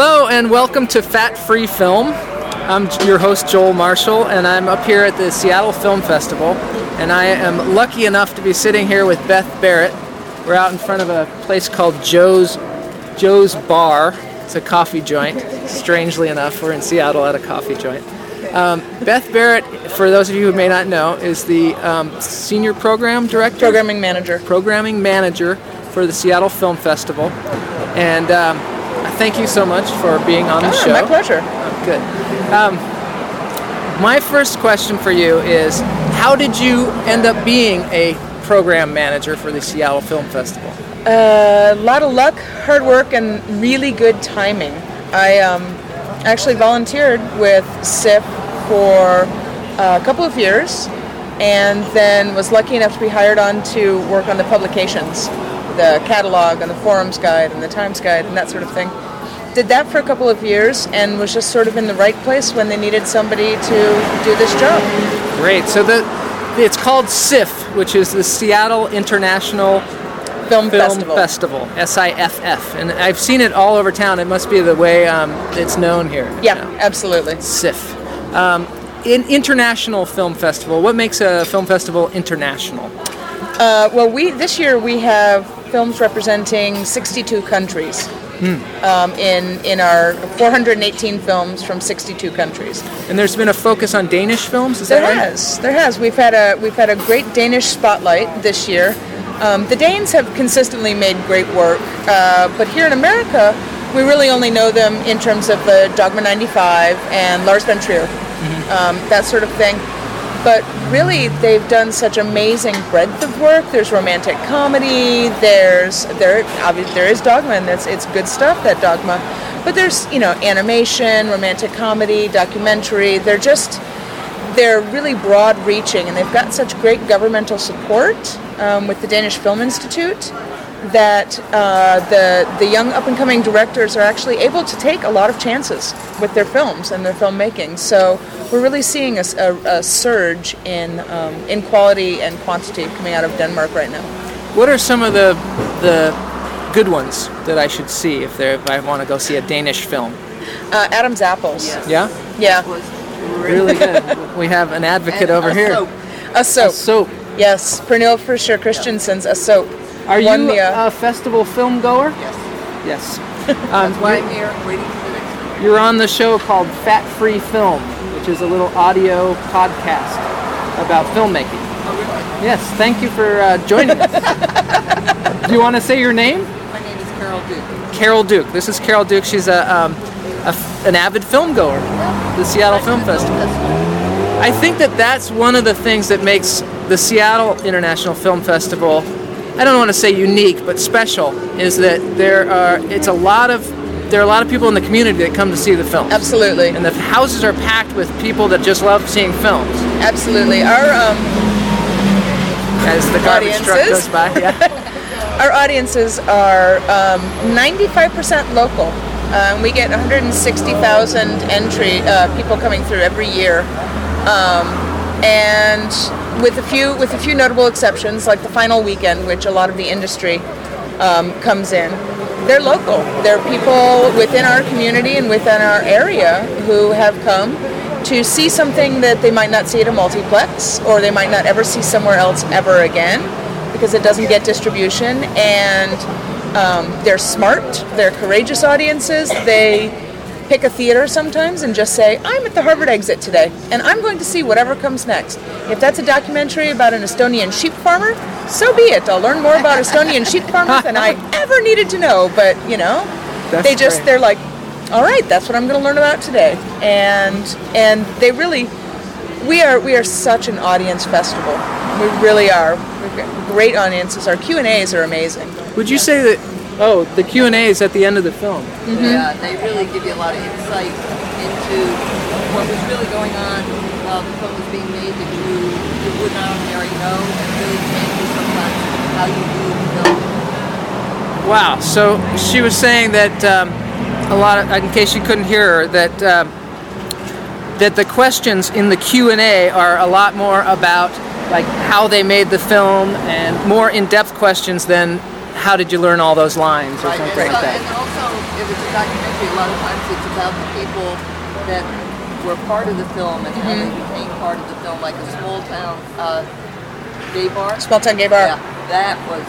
Hello and welcome to Fat Free Film. I'm your host Joel Marshall and I'm up here at the Seattle Film Festival and I am lucky enough to be sitting here with Beth Barrett. We're out in front of a place called Joe's Joe's Bar. It's a coffee joint. Strangely enough, we're in Seattle at a coffee joint. Um, Beth Barrett, for those of you who may not know, is the um, senior program director, Programming manager. programming manager for the Seattle Film Festival. And um, thank you so much for being on the Ah, show. my pleasure. Good. Um, my first question for you is how did you end up being a program manager for the Seattle Film Festival? A lot of luck, hard work, and really good timing. I um, actually volunteered with SIFF for a couple of years and then was lucky enough to be hired on to work on the publications, the catalog and the forums guide and the times guide and that sort of thing. Did that for a couple of years and was just sort of in the right place when they needed somebody to do this job. Great. So the it's called SIFF, which is the Seattle International Film, Film Festival. Festival, S-I-F-F, and I've seen it all over town. It must be the way um, it's known here. Yeah, now. absolutely. SIFF. Um, in international film festival, what makes a film festival international? Uh, well, we this year we have films representing 62 countries. Um, in in our 418 films from 62 countries. And there's been a focus on Danish films. Is There that right? has, there has. We've had a we've had a great Danish spotlight this year. Um, the Danes have consistently made great work, uh, but here in America, we really only know them in terms of the Dogma 95 and Lars von Trier, um, that sort of thing. But really, they've done such amazing breadth of work. There's romantic comedy. There's there obviously there is Dogma, and that's it's good stuff. That Dogma, but there's you know animation, romantic comedy, documentary. They're just they're really broad reaching and they've got such great governmental support um, with the Danish Film Institute that uh, the, the young up and coming directors are actually able to take a lot of chances with their films and their filmmaking. So we're really seeing a surge in, um, in quality and quantity coming out of Denmark right now. What are some of the the good ones that I should see if, there, if I want to go see a Danish film? Uh, Adam's Apples. Yeah, Yeah. really good. we have an advocate over here. A soap. A soap. Yes. Pernille Fischer Christensen's A Soap. Are Won you the, uh, a festival film goer? Yes. Yes. Um, Why I'm here, waiting you're on the show called Fat Free Film, which is a little audio podcast about filmmaking. Oh. Yes. Thank you for uh, joining us. Do you want to say your name? My name is Carol Duke. Carol Duke. This is Carol Duke. She's a, um, a f- an avid film goer. The Seattle Film Festival. I think that that's one of the things that makes the Seattle International Film Festival. I don't want to say unique, but special is that there are. It's a lot of. There are a lot of people in the community that come to see the film. Absolutely. And the houses are packed with people that just love seeing films. Absolutely. Our um, As the garbage truck goes by. Yeah. Our audiences are um, 95% local. Um, we get 160,000 entry uh, people coming through every year, um, and with a few with a few notable exceptions, like the final weekend, which a lot of the industry um, comes in. They're local. They're people within our community and within our area who have come to see something that they might not see at a multiplex, or they might not ever see somewhere else ever again because it doesn't get distribution and um, they're smart they're courageous audiences they pick a theater sometimes and just say i'm at the harvard exit today and i'm going to see whatever comes next if that's a documentary about an estonian sheep farmer so be it i'll learn more about estonian sheep farmers than i ever needed to know but you know That's they just great. they're like all right that's what i'm going to learn about today and and they really we are we are such an audience festival. We really are. We've got great audiences. Our Q and A's are amazing. Would you say that? Oh, the Q and A is at the end of the film. Yeah, they really give you a lot of insight into what was really going on while the film was being made that you, you would not already know and really changes sometimes how you view the film. Wow. So she was saying that um, a lot of, in case you couldn't hear her, that um, that the questions in the Q and A are a lot more about like how they made the film and more in-depth questions than how did you learn all those lines or Right, something and, like so, that. and also it was a documentary documentary, a lot of times it's about the people that were part of the film and how Mm-hmm. they became part of the film, like a small town uh, gay bar. Small town gay bar. Yeah, that was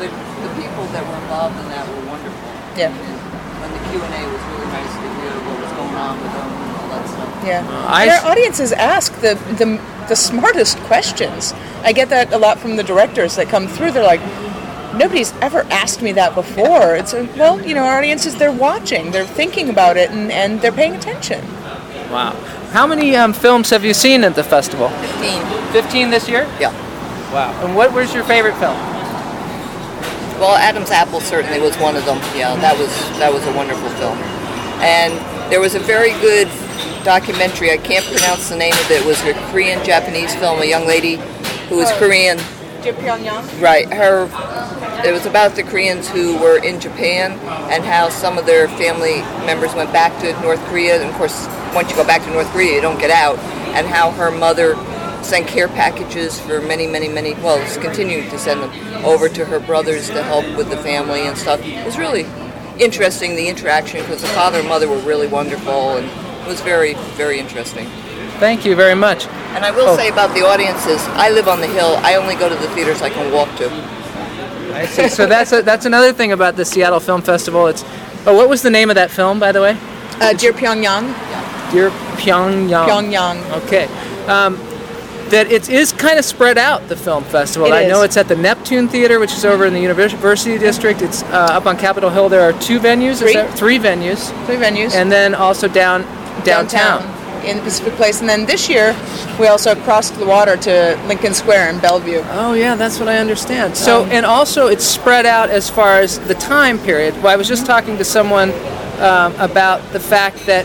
the, the people that were involved in that were wonderful. Yeah. And when the Q and A was really nice to hear what was going on with them and all that stuff. Yeah. I our audiences ask the, the the smartest questions. I get that a lot from the directors that come through. They're like, nobody's ever asked me that before. It's a, well, you know, our audiences they're watching, they're thinking about it, and, and they're paying attention. Wow. How many um, films have you seen at the festival? Fifteen. 15 this year? Yeah. Wow. And what was your favorite film? Well, Adam's Apple certainly was one of them. Yeah, that was that was a wonderful film. And there was a very good documentary. I can't pronounce the name of it. It was a Korean Japanese film. A young lady who was Korean. Dear Pyongyang. Right. Her. It was about the Koreans who were in Japan and how some of their family members went back to North Korea. And of course, once you go back to North Korea, you don't get out. And how her mother sent care packages for many, many, many. Well, is continuing to send them over to her brothers to help with the family and stuff. It was really interesting the interaction because the father and mother were really wonderful and it was very, very interesting. Thank you very much. And I will Oh. say about the audiences, I live on the hill. I only go to the theaters I can walk to. I see. So that's a, that's another thing about the Seattle Film Festival. It's oh, what was the name of that film, by the way? Uh, Dear Pyongyang. Dear Pyongyang. Pyongyang. Okay. Um, that it is kind of spread out the film festival. It I know it's at the Neptune Theater, which is over in the University District. It's uh, up on Capitol Hill. There are two venues. is Three. three venues, Three venues. and then also down downtown. In the Pacific Place, and then this year we also crossed the water to Lincoln Square in Bellevue. Oh yeah, that's what I understand. So Um, and also it's spread out as far as the time period. Well, I was just talking to someone um, about the fact that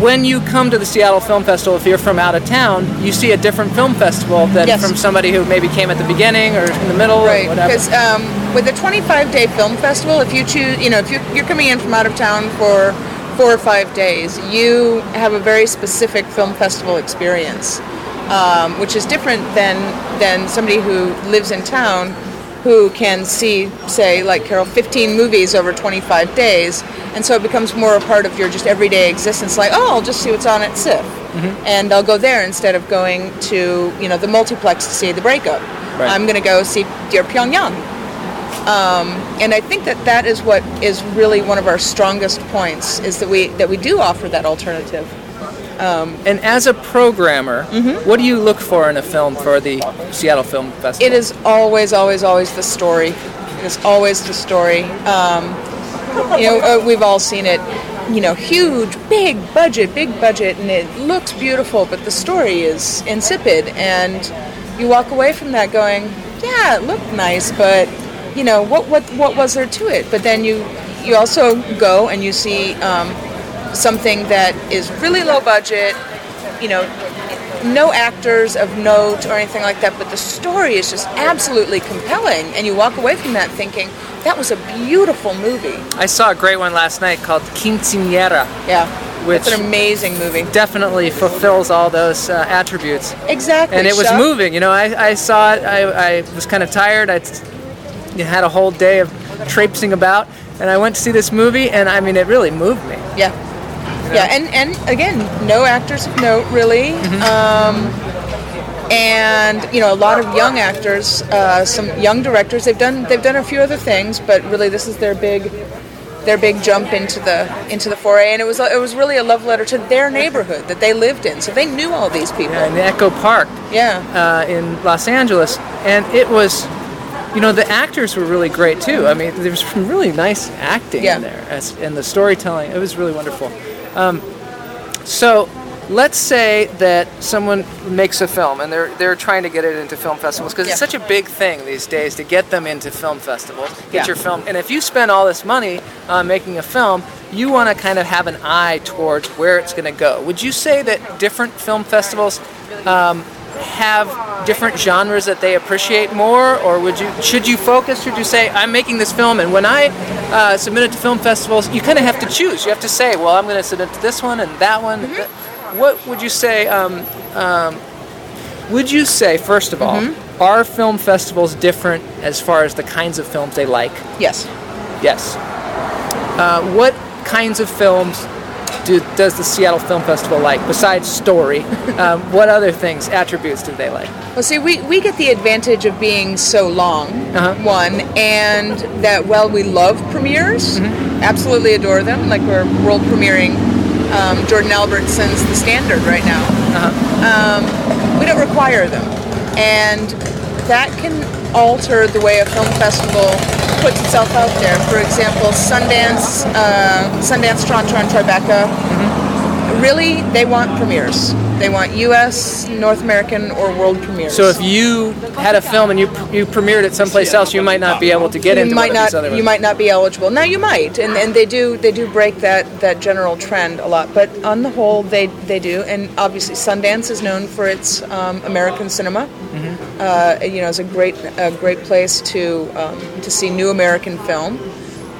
when you come to the Seattle Film Festival, if you're from out of town, you see a different film festival than Yes. from somebody who maybe came at the beginning or in the middle Right, or whatever. because um, with a 25-day film festival, if you choose, you know, if you're, you're coming in from out of town for four or five days, you have a very specific film festival experience, um, which is different than than somebody who lives in town, who can see, say, like Carol, 15 movies over 25 days, and so it becomes more a part of your just everyday existence. Like, oh, I'll just see what's on at SIFF, and I'll go there instead of going to, you know, the multiplex to see The Breakup. Right. I'm going to go see Dear Pyongyang. Um, and I think that that is what is really one of our strongest points is that we that we do offer that alternative. and as a programmer, Mm-hmm. what do you look for in a film for the Seattle Film Festival? It is always, always, always the story. It is always the story. Um, you know, uh, we've all seen it. You know, huge, big budget, big budget, and it looks beautiful, but the story is insipid, and you walk away from that going, "Yeah, it looked nice, but you know, what what what was there to it?" But then you you also go and you see um, something that is really low budget. You know, no actors of note or anything like that, but the story is just absolutely compelling, and you walk away from that thinking that was a beautiful movie. I saw a great one last night called Quinceañera. Yeah, Which- it's an amazing movie. Definitely fulfills all those uh, attributes. Exactly, and it was Shop- moving. You know, I, I saw it. I, I was kind of tired. I you had a whole day of traipsing about, and I went to see this movie, and I mean, it really moved me. Yeah, yeah, and and again, no actors of note really. Um, and you know, a lot of young actors, uh, some young directors. They've done they've done a few other things, but really, this is their big their big jump into the into the foray. And it was it was really a love letter to their neighborhood that they lived in, so they knew all these people. in Echo Park Yeah. uh, in Los Angeles, and it was, you know, the actors were really great too. I mean, there was some really nice acting Yeah. in there, as, and the storytelling. It was really wonderful. Um, so, let's say that someone makes a film, and they're they're trying to get it into film festivals because it's such a big thing these days to get them into film festivals. Get Yeah. your film, and if you spend all this money on making a film. You want to kind of have an eye towards where it's going to go. Would you say that different film festivals um, have different genres that they appreciate more, or would you should you focus? Should you say I'm making this film, and when I uh, submit it to film festivals, you kind of have to choose. You have to say, well, I'm going to submit to this one and that one. Th- What would you say? Um, um, would you say first of all, are film festivals different as far as the kinds of films they like? Yes. Yes. Uh, what kinds of films do, does the Seattle Film Festival like besides story? um, what other things, attributes do they like? Well, see, we, we get the advantage of being so long, Uh-huh. one, and that while we love premieres, Mm-hmm. absolutely adore them, like we're world premiering um, Jordan Albertson's The Standard right now, Uh-huh. um, we don't require them. And that can alter the way a film festival puts itself out there. For example, Sundance, uh, Sundance, Toronto, and Tribeca really they want premieres. They want U.S., North American, or world premieres. So if you had a film and you you premiered it someplace else, you might not be able to get you into might one of not you ones. might not be eligible. Now you might, and, and they do they do break that that general trend a lot. But on the whole, they they do, and obviously Sundance is known for its um, American cinema. Mm-hmm. Uh, you know, it's a great a great place to um, to see new American film.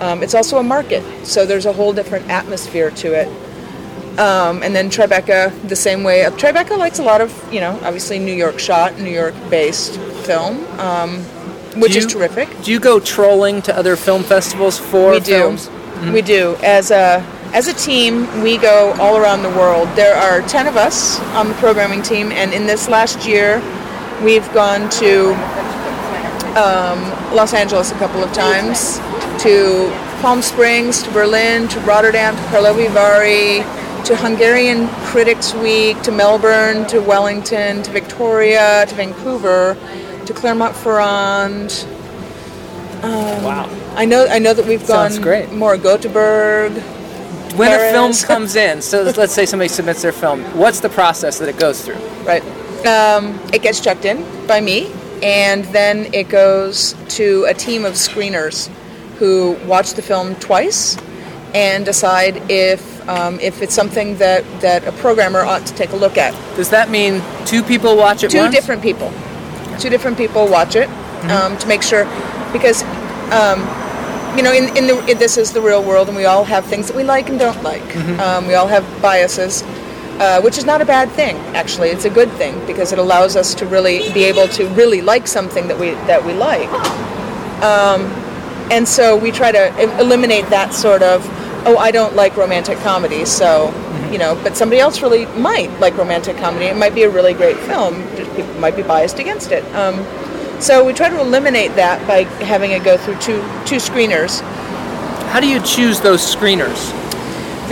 Um, it's also a market, so there's a whole different atmosphere to it. Um, and then Tribeca, the same way. Uh, Tribeca likes a lot of, you know, obviously New York shot, New York based film, um, which Do is terrific. Do you go trolling to other film festivals for We do. films? We do. As a as a team, we go all around the world. There are ten of us on the programming team, and in this last year, we've gone to um, Los Angeles a couple of times, to Palm Springs, to Berlin, to Rotterdam, to Karlovy Vary, to Hungarian Critics Week, to Melbourne, to Wellington, to Victoria, to Vancouver, to Clermont-Ferrand. Wow. I know. I know that we've Sounds gone great. more Gothenburg. When a film comes in, so let's say somebody submits their film, what's the process that it goes through? Right. Um, it gets checked in by me, and then it goes to a team of screeners who watch the film twice and decide if um, if it's something that, that a programmer ought to take a look at. Does that mean two people watch it Two once? different people. Two different people watch it um, to make sure, because um, you know, in, in the in, this is the real world, and we all have things that we like and don't like. Um, we all have biases, uh, which is not a bad thing. Actually, it's a good thing because it allows us to really be able to really like something that we that we like. Um, and so we try to eliminate that sort of, oh, I don't like romantic comedy, so you know, but somebody else really might like romantic comedy. It might be a really great film. People might be biased against it. Um, so we try to eliminate that by having it go through two two screeners. How do you choose those screeners?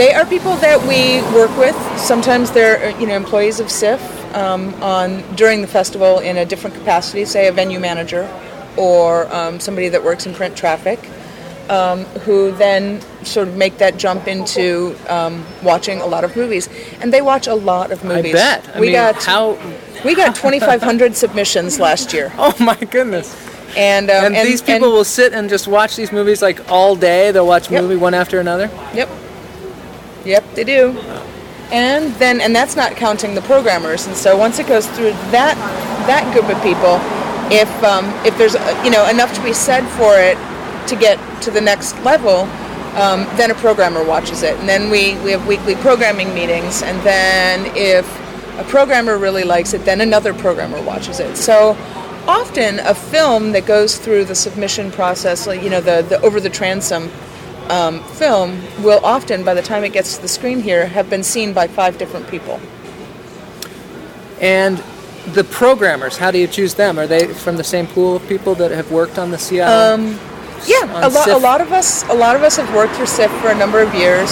They are people that we work with. Sometimes they're uh, you know employees of SIFF um, on during the festival in a different capacity, say a venue manager or um, somebody that works in print traffic, um, who then sort of make that jump into um, watching a lot of movies, and they watch a lot of movies. I bet. I we mean, got how? we got 2,500 submissions last year, Oh my goodness! and um, And, these people and- will sit and just watch these movies like all day. They'll watch Yep. movie one after another. Yep. Yep, they do. And then and that's not counting the programmers. And so once it goes through that that group of people, if um, if there's uh, you know enough to be said for it to get to the next level, um, then a programmer watches it. And then we, we have weekly programming meetings. And then if a programmer really likes it, then another programmer watches it. So often a film that goes through the submission process, like you know the, the over the transom um, film, will often by the time it gets to the screen here have been seen by five different people. And the programmers, how do you choose them? Are they from the same pool of people that have worked on the Seattle? Um, Yeah, a lot. A lot of us, a lot of us have worked for SIFF for a number of years.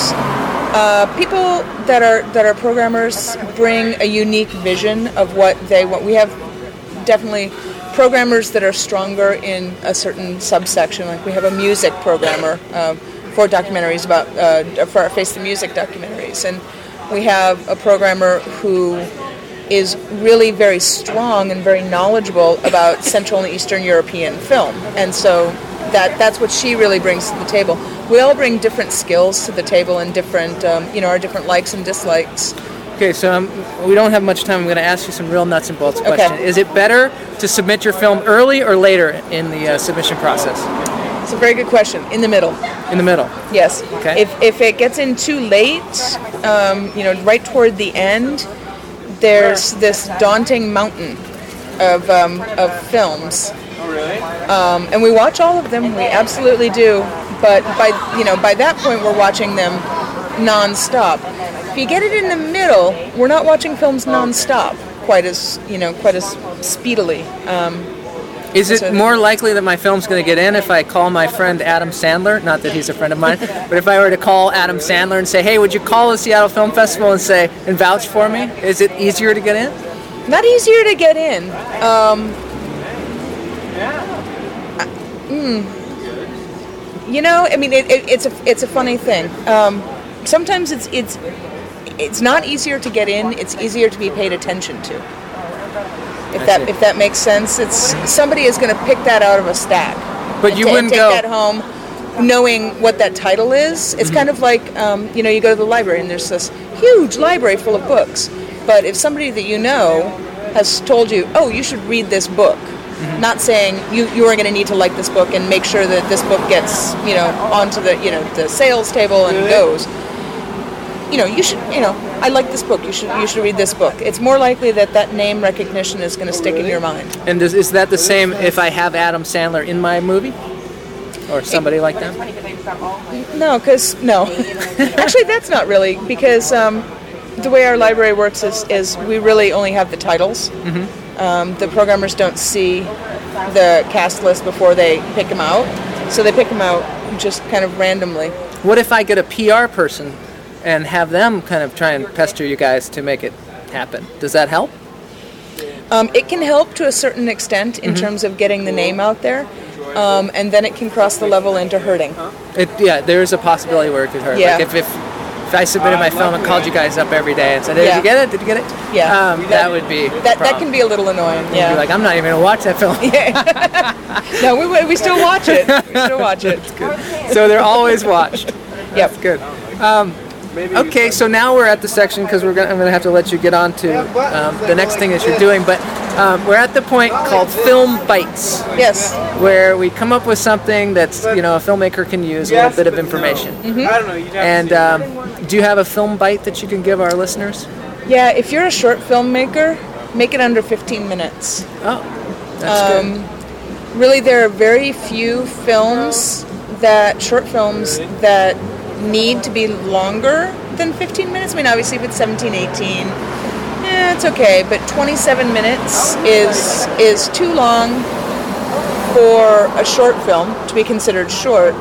Uh, people that are that are programmers bring a unique vision of what they want. We have definitely programmers that are stronger in a certain subsection. Like we have a music programmer uh, for documentaries about uh, for our Face the Music documentaries, and we have a programmer who is really very strong and very knowledgeable about Central and Eastern European film, and so that that's what she really brings to the table. We all bring different skills to the table and different, um, you know, our different likes and dislikes. Okay, so um, we don't have much time. I'm going to ask you some real nuts and bolts Okay. questions. Is it better to submit your film early or later in the uh, submission process? It's a very good question. In the middle, In the middle. yes. Okay. If if it gets in too late, um, you know, right toward the end, there's this daunting mountain of um, of films. Oh, really? Um, and we watch all of them. We absolutely do. but by you know by that point we're watching them non-stop. If you get it in the middle, we're not watching films non-stop quite as you know quite as speedily. Um, Is it more likely that my film's going to get in if I call my friend Adam Sandler? Not that he's a friend of mine, but if I were to call Adam Sandler and say, "Hey, would you call the Seattle Film Festival and say and vouch for me?" Is it easier to get in? not easier to get in. Um, mm, you know, I mean, it, it, it's a it's a funny thing. Um, sometimes it's it's it's not easier to get in. It's easier to be paid attention to. If I that see. if that makes sense, it's somebody is going to pick that out of a stack. But you ta- wouldn't take go- that home knowing what that title is. Mm-hmm. It's kind of like um, you know you go to the library and there's this huge library full of books. But if somebody that you know has told you, oh, you should read this book, Mm-hmm. not saying you, you are going to need to like this book and make sure that this book gets you know onto the you know the sales table and goes. You know, you should. You know, I like this book. You should. You should read this book. It's more likely that that name recognition is going to stick in your mind. And is, is that the same if I have Adam Sandler in my movie, or somebody like that? No, because no. Actually, that's not really because um, the way our library works is, is we really only have the titles. Um, the programmers don't see the cast list before they pick them out, so they pick them out just kind of randomly. What if I get a PR person and have them kind of try and pester you guys to make it happen? Does that help? Um, it can help to a certain extent in terms of getting the name out there, um, and then it can cross the level into hurting. It, yeah, there is a possibility where it could hurt. Yeah. Like if, if if I submitted my film and called you guys up every day and said, "Did Yeah. you get it? Did you get it?" Yeah. um, that would be That that can be a little annoying. You'd Yeah. be like, "I'm not even gonna watch that film." Yeah. no, we we still watch it. We still watch it. so they're always watched. Yep. That's good. Um, okay, so now we're at the section because we're gonna, I'm going to have to let you get on to um, the next thing that you're doing. But um, we're at the point called film bites, Yes. where we come up with something that's you know a filmmaker can use, a little bit of information. I don't know. You'd And um, do you have a film bite that you can give our listeners? Yeah, if you're a short filmmaker, make it under 15 minutes. Oh, that's Um, good. Really, there are very few films that, short films, that need to be longer than 15 minutes. I mean, obviously, if it's 17, 18, yeah, it's okay, but 27 minutes is, is too long for a short film to be considered short.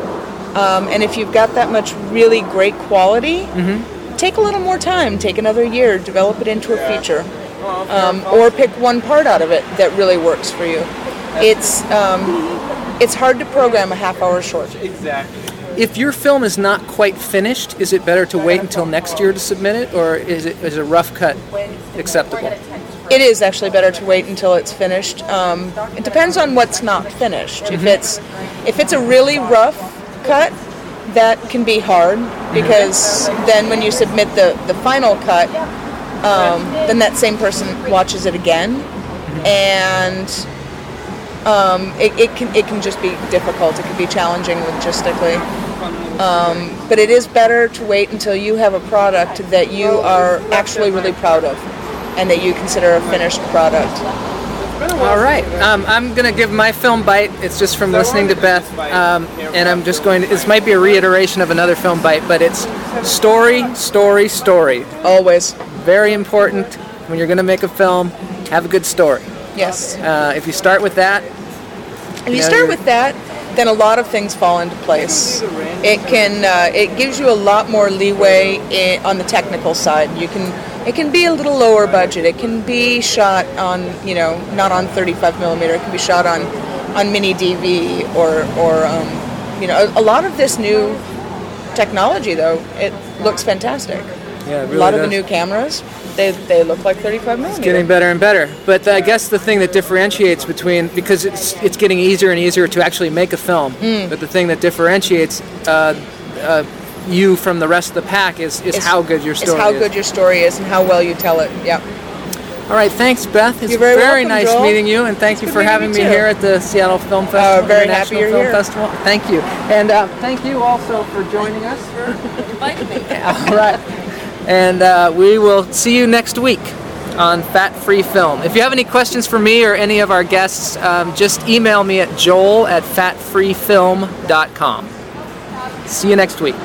Um, and if you've got that much really great quality, take a little more time, take another year, develop it into a feature, um, or pick one part out of it that really works for you. It's um, it's hard to program a half hour short. exactly. If your film is not quite finished, is it better to wait until next year to submit it, or is it is a rough cut acceptable? It is actually better to wait until it's finished. Um, it depends on what's not finished. If it's if it's a really rough cut, that can be hard because then when you submit the the final cut, um, then that same person watches it again, and um, it, it can it can just be difficult. It can be challenging logistically. Um, but it is better to wait until you have a product that you are actually really proud of, and that you consider a finished product. All right, um, I'm gonna give my film bite. It's just from listening to Beth, um, and I'm just going to. This might be a reiteration of another film bite, but it's story, story, story. Always, Very important when you're gonna make a film. Have a good story. yes. Uh, if you start with that, If you Yeah, start with that, then a lot of things fall into place. It can uh, it gives you a lot more leeway i on the technical side. You can it can be a little lower budget. It can be shot on you know not on 35 millimeter. It can be shot on on mini DV or or um, you know a, a lot of this new technology though it looks fantastic. yeah, it a lot of the new cameras they they look like 35 millimeter. getting better and better. But I guess the thing that differentiates between because it's it's getting easier and easier to actually make a film. Mm. But the thing that differentiates uh, uh, you from the rest of the pack is, is Is- how good your story is story how is. good your story is and how well you tell it. Yep. All right, thanks, Beth. It's You're very welcome, nice Joel. meeting you, and thank you for having me too. here at the Seattle Film Festival. very happy International you're Film here. Festival. Thank you, and uh, thank you also for joining us. For inviting me. All right, and uh, we will see you next week on Fat Free Film. If you have any questions for me or any of our guests, um, just email me at joel at fatfreefilm.com. See you next week.